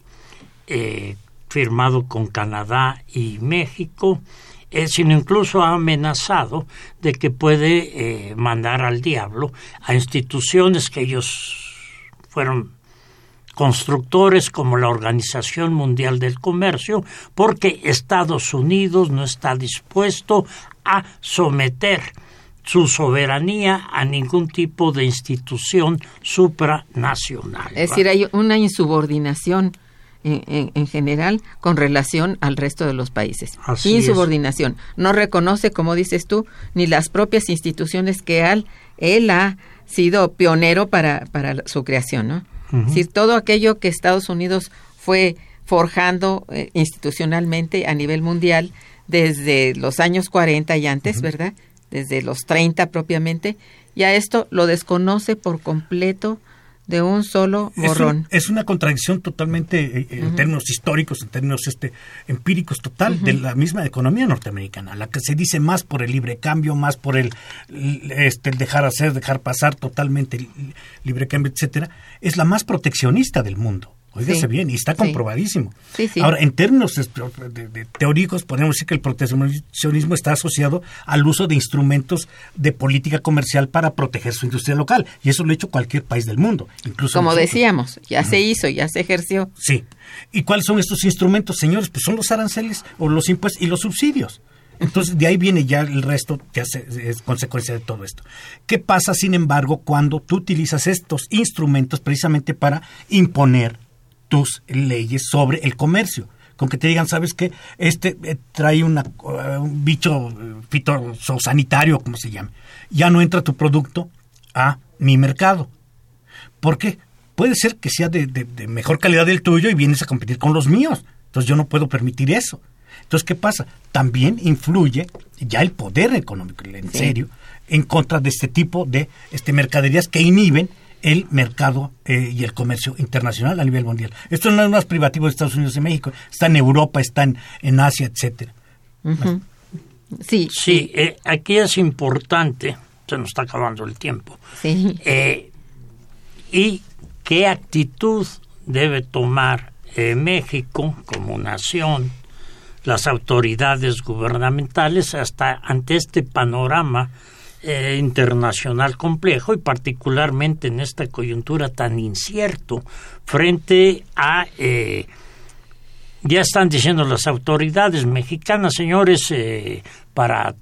S6: firmado con Canadá y México, eh, sino incluso ha amenazado de que puede eh, mandar al diablo a instituciones que ellos fueron constructores como la Organización Mundial del Comercio, porque Estados Unidos no está dispuesto a someter su soberanía a ningún tipo de institución supranacional.
S4: Es decir, hay una insubordinación en, en- en general con relación al resto de los países.
S6: Así es.
S4: insubordinación. No reconoce, como dices tú, ni las propias instituciones que al- él ha sido pionero para, para su creación, ¿no? Es decir, todo aquello que Estados Unidos fue forjando eh, institucionalmente a nivel mundial desde los años 40 y antes, ¿verdad? Desde los 30 propiamente, ya esto lo desconoce por completo de un solo
S5: Es un-
S4: borrón.
S5: Es, una contradicción totalmente eh, eh, en términos históricos, en términos este, empíricos total de la misma economía norteamericana, la que se dice más por el libre cambio, más por el, este, el dejar hacer, dejar pasar totalmente el libre cambio, etcétera, es la más proteccionista del mundo. Óigase
S4: Sí,
S5: bien, y está comprobadísimo.
S4: Sí, sí.
S5: Ahora, en términos de- de- de teóricos, podemos decir que el proteccionismo está asociado al uso de instrumentos de política comercial para proteger su industria local. Y eso lo ha hecho cualquier país del mundo. Incluso
S4: Como
S5: nosotros.
S4: decíamos, ya se hizo, ya se ejerció.
S5: Sí. ¿Y cuáles son estos instrumentos, señores? Pues son los aranceles o los impuestos y los subsidios. Entonces, de ahí viene ya el resto, que hace- es consecuencia de todo esto. ¿Qué pasa, sin embargo, cuando tú utilizas estos instrumentos precisamente para imponer tus leyes sobre el comercio? Con que te digan, ¿sabes qué? Este eh, trae una, eh, un bicho eh, fitosanitario, como se llame. Ya no entra tu producto a mi mercado. ¿Por qué? Puede ser que sea de, de- de mejor calidad del tuyo y vienes a competir con los míos. Entonces yo no puedo permitir eso. Entonces, ¿qué pasa? También influye ya el poder económico, en
S4: Sí.
S5: serio, en contra de este tipo de este, mercaderías que inhiben el mercado eh, y el comercio internacional a nivel mundial. Esto no es más privativo de Estados Unidos y México, está en Europa, está en, en Asia, etcétera.
S4: Sí,
S6: Sí, eh, aquí es importante se nos está acabando el tiempo.
S4: Sí.
S6: Eh, ¿Y qué actitud debe tomar eh, México como nación, las autoridades gubernamentales, hasta ante este panorama eh, internacional complejo y particularmente en esta coyuntura tan incierto frente a eh, ya están diciendo las autoridades mexicanas, señores, eh, para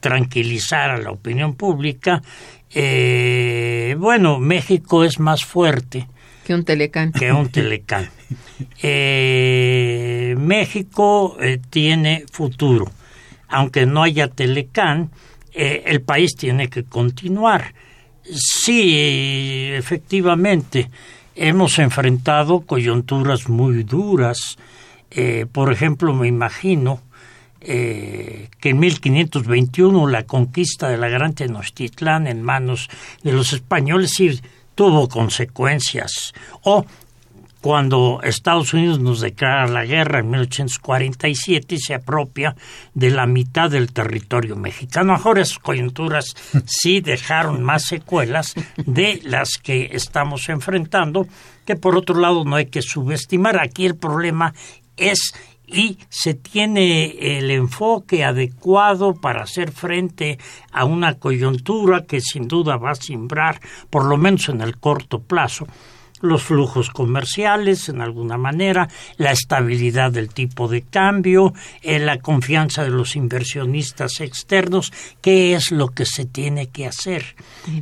S6: tranquilizar a la opinión pública, eh, bueno, México es más fuerte
S4: Que un telecán.
S6: que un telecán. México eh, tiene futuro. Aunque no haya telecán, eh, el país tiene que continuar. Sí, efectivamente, hemos enfrentado coyunturas muy duras. Eh, por ejemplo, me imagino eh, que en 1521 la conquista de la Gran Tenochtitlán en manos de los españoles tuvo consecuencias. Cuando Estados Unidos nos declara la guerra en 1847 y se apropia de la mitad del territorio mexicano. Ahora esas coyunturas sí dejaron más secuelas de las que estamos enfrentando, que por otro lado no hay que subestimar. Aquí el problema es y se tiene el enfoque adecuado para hacer frente a una coyuntura que sin duda va a simbrar, por lo menos en el corto plazo, los flujos comerciales, en alguna manera, la estabilidad del tipo de cambio, eh, la confianza de los inversionistas externos, qué es lo que se tiene que hacer.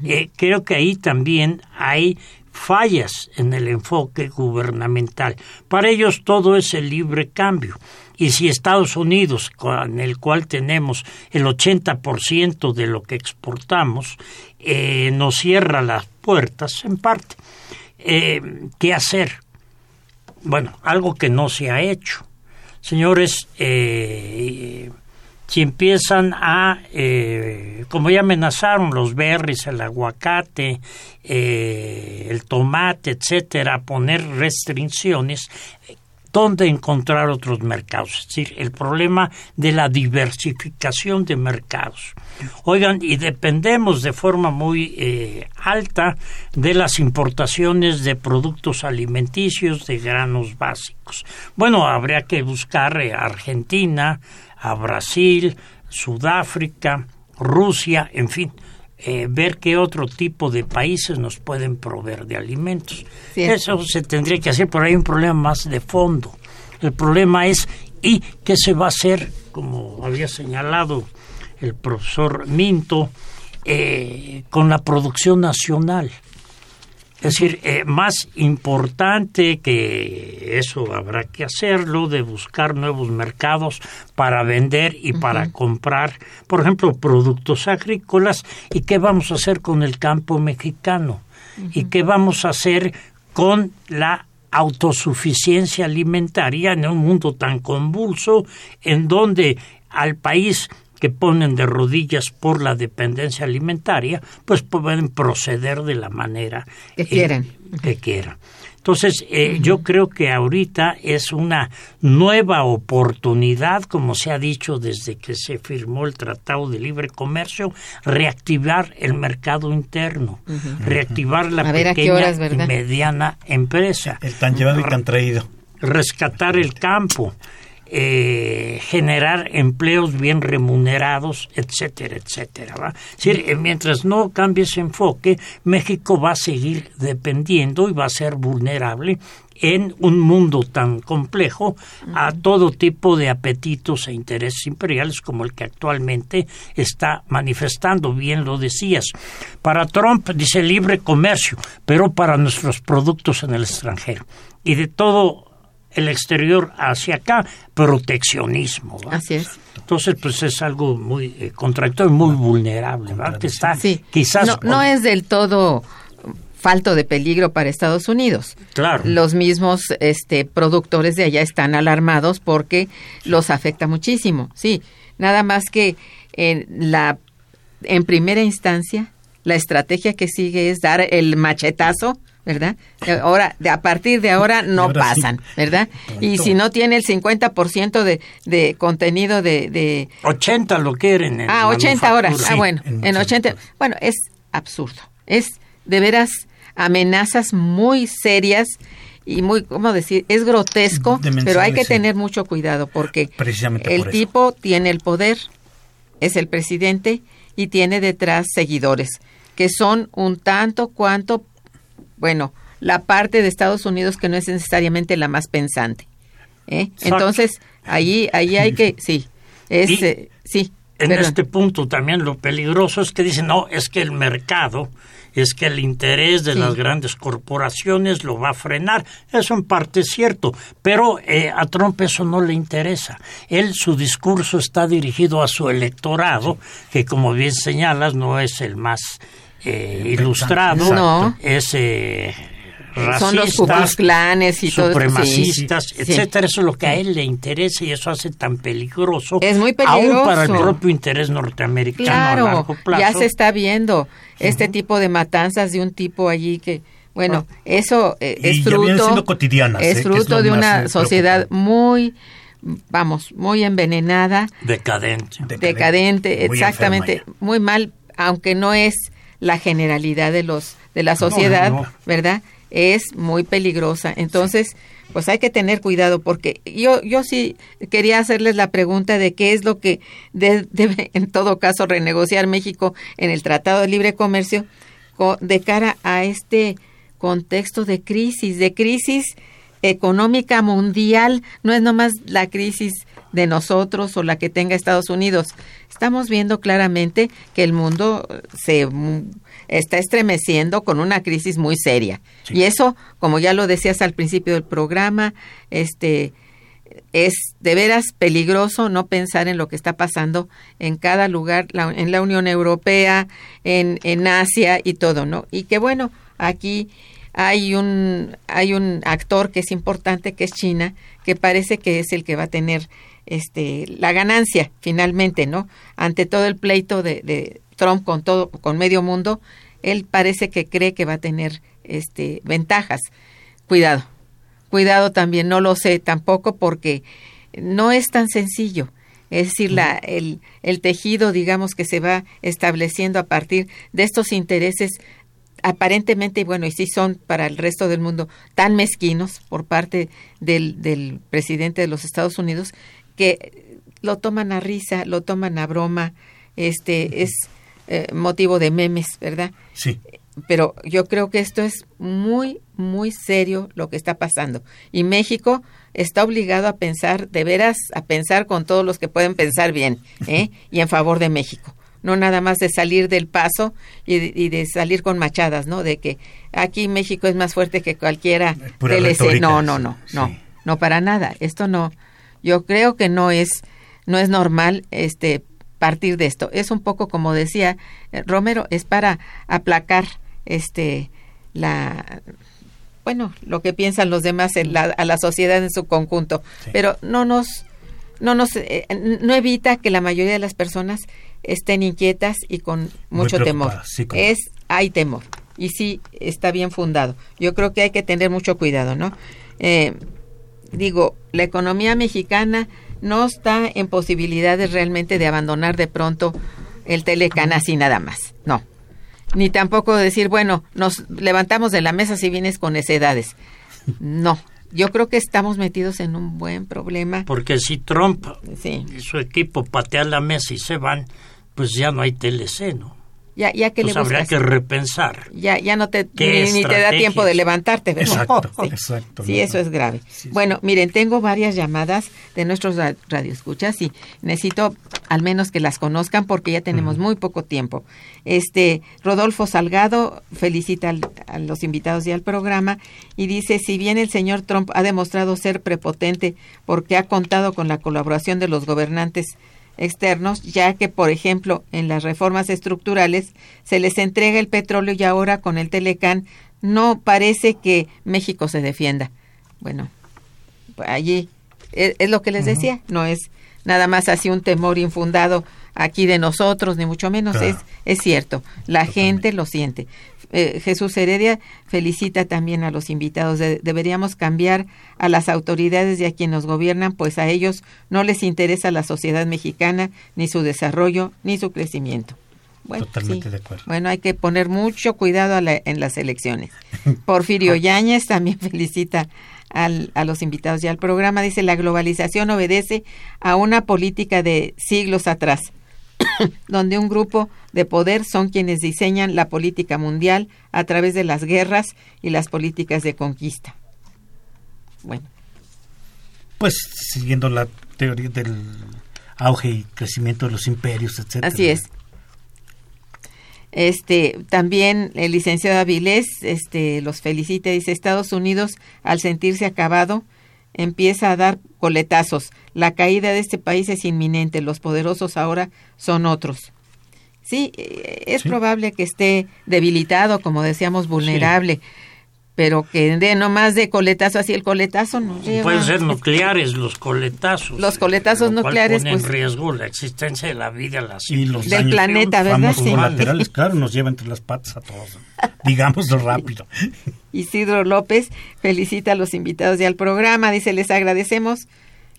S6: Eh, creo que ahí también hay fallas en el enfoque gubernamental. Para ellos todo es el libre cambio. Y si Estados Unidos, con el cual tenemos el 80% de lo que exportamos, eh, nos cierra las puertas, en parte, eh, ¿qué hacer? Bueno, algo que no se ha hecho. Señores, eh, si empiezan a, eh, como ya amenazaron los berries, el aguacate, eh, el tomate, etcétera, a poner restricciones, ¿dónde encontrar otros mercados? Es decir, el problema de la diversificación de mercados. Oigan, y dependemos de forma muy eh, alta de las importaciones de productos alimenticios, de granos básicos. Bueno, habría que buscar eh, a Argentina, a Brasil, Sudáfrica, Rusia, en fin, eh, ver qué otro tipo de países nos pueden proveer de alimentos.
S4: Cierto.
S6: Eso se tendría que hacer, pero hay un problema más de fondo. El problema es, ¿y qué se va a hacer? Como había señalado el profesor Minto, eh, con la producción nacional. Es decir, eh, más importante que eso habrá que hacerlo, de buscar nuevos mercados para vender y para comprar, por ejemplo, productos agrícolas. ¿Y qué vamos a hacer con el campo mexicano? ¿Y qué vamos a hacer con la autosuficiencia alimentaria en un mundo tan convulso en donde al país que ponen de rodillas por la dependencia alimentaria, pues pueden proceder de la manera
S4: Que
S6: eh,
S4: quieran.
S6: que quieran. Entonces, eh, yo creo que ahorita es una nueva oportunidad, como se ha dicho desde que se firmó el Tratado de Libre Comercio, reactivar el mercado interno, reactivar la
S4: A ver, ¿a qué
S6: pequeña
S4: horas,
S6: y mediana empresa
S5: El tan llevado y tan traído.
S6: rescatar el campo, eh, generar empleos bien remunerados, etcétera, etcétera. ¿va? Es decir, eh, mientras no cambie ese enfoque, México va a seguir dependiendo y va a ser vulnerable en un mundo tan complejo a todo tipo de apetitos e intereses imperiales como el que actualmente está manifestando, bien lo decías. Para Trump dice libre comercio, pero para nuestros productos en el extranjero. Y de todo el exterior hacia acá, proteccionismo. ¿va?
S4: Así es.
S6: Entonces, pues es algo muy eh, contradictorio, muy vulnerable, está
S4: Sí.
S6: quizás...
S4: no, no es del todo falto de peligro para Estados Unidos.
S6: Claro.
S4: Los mismos este, productores de allá están alarmados porque los afecta muchísimo. Sí, nada más que en la en primera instancia la estrategia que sigue es dar el machetazo ¿verdad? Ahora, de, a partir de ahora no
S5: ahora sí.
S4: pasan, ¿verdad? Y si no tiene el 50% de, de contenido de, de
S6: 80 lo quieren. en
S4: Ah, 80 horas. Ah, bueno,
S5: en
S4: en 80.
S5: 80.
S4: Bueno, es absurdo. Es de veras amenazas muy serias y muy, ¿cómo decir? Es grotesco, pero hay que
S5: sí.
S4: tener mucho cuidado porque
S5: Precisamente
S4: el
S5: por
S4: tipo tiene el poder, es el presidente y tiene detrás seguidores que son un tanto cuanto, bueno, la parte de Estados Unidos que no es necesariamente la más pensante. ¿eh? Entonces, ahí, ahí hay que, sí, es,
S6: Y-
S4: eh, sí.
S6: En
S4: perdón.
S6: este punto también lo peligroso es que dicen, no, es que el mercado, es que el interés de
S4: Sí.
S6: las grandes corporaciones lo va a frenar. Eso en parte es cierto, pero eh, a Trump eso no le interesa. Él, su discurso está dirigido a su electorado, que como bien señalas, no es el más eh, ilustrado,
S4: No.
S6: es eh,
S4: Son los
S6: racistas,
S4: y
S6: supremacistas,
S4: Sí, sí.
S6: etcétera. Eso es lo que a él le interesa y eso hace tan peligroso.
S4: Es muy
S6: Aún para el
S4: peligroso.
S6: propio interés norteamericano a
S4: Claro,
S6: largo plazo.
S4: ya se está viendo este tipo de matanzas de un tipo allí que, bueno, eso eh, es fruto,
S5: ¿eh?
S4: es fruto de una sociedad muy, vamos, muy envenenada,
S6: Decadente.
S5: Decadente,
S4: decadente,
S5: muy
S4: exactamente, muy mal, aunque no es la generalidad de los de la sociedad,
S5: no.
S4: ¿verdad? Es muy peligrosa. Entonces, pues hay que tener cuidado porque yo yo sí quería hacerles la pregunta de qué es lo que de- debe en todo caso renegociar México en el Tratado de Libre Comercio co- de cara a este contexto de crisis, de crisis económica mundial, no es nomás la crisis de nosotros o la que tenga Estados Unidos. Estamos viendo claramente que el mundo se mm, está estremeciendo con una crisis muy seria. Y eso, como ya lo decías al principio del programa, este es de veras peligroso no pensar en lo que está pasando en cada lugar, la- en la Unión Europea, en, en Asia y todo, ¿no? Y que bueno, aquí hay un, hay un actor que es importante, que es China, que parece que es el que va a tener este, la ganancia finalmente, ¿no? Ante todo el pleito de, de Trump con todo, con medio mundo, él parece que cree que va a tener este, ventajas. Cuidado, cuidado también, no lo sé tampoco porque no es tan sencillo. Es decir, la, el, el tejido, digamos, que se va estableciendo a partir de estos intereses aparentemente, bueno, y sí son para el resto del mundo tan mezquinos por parte del, del presidente de los Estados Unidos que lo toman a risa, lo toman a broma, este es eh, motivo de memes, ¿verdad?
S5: Sí.
S4: pero yo creo que esto es muy, muy serio lo que está pasando. Y México está obligado a pensar, de veras, a pensar con todos los que pueden pensar bien, ¿eh? y en favor de México. No nada más de salir del paso y de, y de salir con machadas, ¿no? De que aquí México es más fuerte que cualquiera No, no, no,
S5: sí.
S4: no, no para nada. Esto no. Yo creo que no es, no es normal, este, partir de esto. Es un poco como decía eh, Romero, es para aplacar este la bueno, lo que piensan los demás en la- a la sociedad en su conjunto,
S5: Sí.
S4: pero no nos no nos eh, no evita que la mayoría de las personas estén inquietas y con mucho temor.
S5: sí, como-
S4: es hay temor y sí está bien fundado. Yo creo que hay que tener mucho cuidado, ¿no? Eh, digo, la economía mexicana no está en posibilidades realmente de abandonar de pronto el Telecan así nada más. No. Ni tampoco decir, bueno, nos levantamos de la mesa si vienes con necedades. No. Yo creo que estamos metidos en un buen problema.
S6: Porque si Trump
S4: Sí.
S6: y su equipo patean la mesa y se van, pues ya no hay TLC, ¿no?
S4: Ya, ya que
S6: Pues
S4: le
S6: habría que repensar.
S4: ya ya no te
S6: ¿Qué
S4: ni, ni te da tiempo de levantarte ¿verdad?
S5: Exacto,
S4: sí,
S5: exacto,
S4: sí eso es grave
S5: Sí, sí.
S4: bueno miren tengo varias llamadas de nuestros ra- radioescuchas y necesito al menos que las conozcan porque ya tenemos muy poco tiempo este Rodolfo Salgado felicita al- a los invitados y al programa y dice si bien el señor Trump ha demostrado ser prepotente porque ha contado con la colaboración de los gobernantes externos, ya que, por ejemplo, en las reformas estructurales se les entrega el petróleo y ahora con el Telecán no parece que México se defienda. Bueno, allí es, es lo que les decía, no es nada más así un temor infundado aquí de nosotros, ni mucho menos,
S5: Claro.
S4: es, es cierto, la gente lo siente. Eh, Jesús Heredia felicita también a los invitados. De- deberíamos cambiar a las autoridades y a quienes nos gobiernan, pues a ellos no les interesa la sociedad mexicana, ni su desarrollo, ni su crecimiento. Bueno,
S5: Totalmente
S4: sí.
S5: de acuerdo.
S4: Bueno, hay que poner mucho cuidado a la- en las elecciones. Porfirio Yáñez también felicita al- a los invitados y al programa. Dice, la globalización obedece a una política de siglos atrás, donde un grupo de poder son quienes diseñan la política mundial a través de las guerras y las políticas de conquista. Bueno,
S5: Pues siguiendo la teoría del auge y crecimiento de los imperios, etcétera.
S4: Así es. Este, también el licenciado Avilés, este, los felicita, dice Estados Unidos, al sentirse acabado, empieza a dar coletazos. La caída de este país es inminente, los poderosos ahora son otros. Sí, eh, es
S5: Sí.
S4: probable que esté debilitado, como decíamos, vulnerable, pero que de nomás de coletazo así el coletazo no lleva.
S6: Pueden ser nucleares los coletazos.
S4: Los coletazos
S6: lo
S4: nucleares,
S6: pone en
S4: pues-
S6: riesgo la existencia de la vida, la
S5: Y los
S4: Del planeta, ¿verdad? Sí.
S5: colaterales, claro, nos lleva entre las patas a todos. Digámoslo rápido.
S4: Isidro López felicita a los invitados y al programa. Dice, les agradecemos,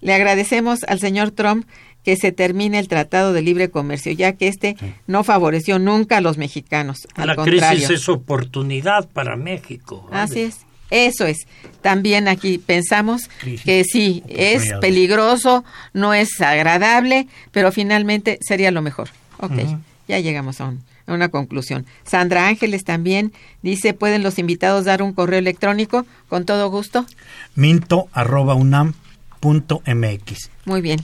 S4: le agradecemos al señor Trump que se termine el Tratado de Libre Comercio, ya que este no favoreció nunca a los mexicanos. Al
S6: La
S4: contrario.
S6: crisis es oportunidad para México. ¿vale?
S4: Así es. Eso es. También aquí pensamos que sí, es peligroso, no es agradable, pero finalmente sería lo mejor. Ok, ya llegamos a, un- a una conclusión. Sandra Ángeles también dice, ¿pueden los invitados dar un correo electrónico? Con todo gusto.
S5: Minto arroba unam punto mx.
S4: Muy bien.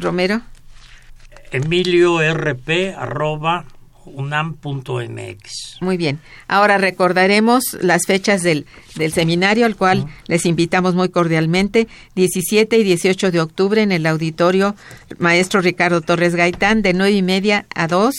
S4: Romero.
S6: Emilio RP arroba unam.mx.
S4: Muy bien. Ahora recordaremos las fechas del, del seminario al cual les invitamos muy cordialmente. 17 y 18 de octubre en el auditorio Maestro Ricardo Torres Gaitán de nueve y media a 2,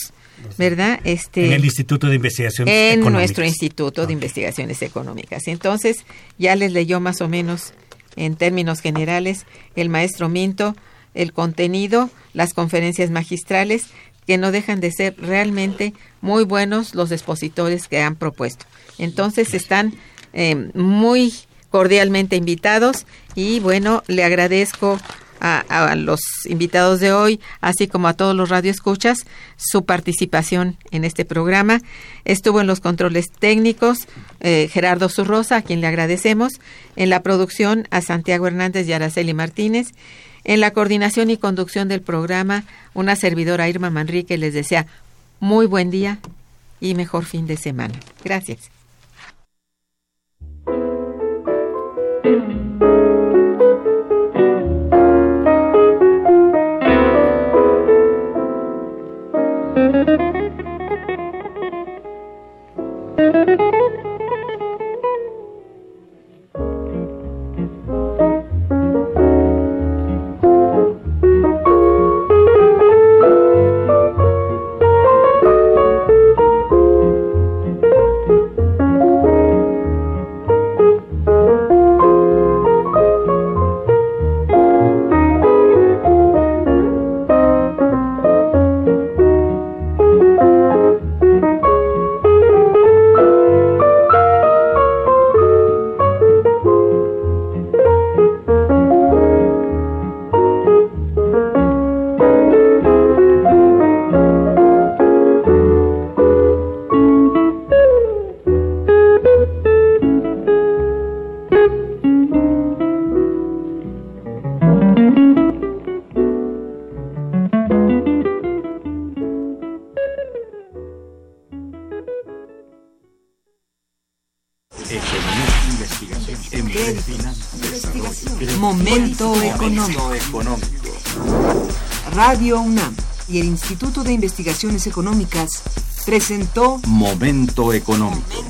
S4: ¿verdad? Este,
S5: En el Instituto de Investigaciones
S4: en
S5: Económicas.
S4: nuestro Instituto de Investigaciones Económicas. Entonces, ya les leyó más o menos en términos generales el maestro Minto, el contenido, las conferencias magistrales, que no dejan de ser realmente muy buenos los expositores que han propuesto. Entonces, están eh, muy cordialmente invitados y bueno, le agradezco a, los invitados de hoy, así como a todos los radioescuchas, su participación en este programa. Estuvo en los controles técnicos eh, Gerardo Zurrosa, a quien le agradecemos, en la producción a Santiago Hernández y Araceli Martínez, en la coordinación y conducción del programa, una servidora Irma Manrique les desea muy buen día y mejor fin de semana. Gracias.
S1: Investigaciones Económicas presentó Momento económico.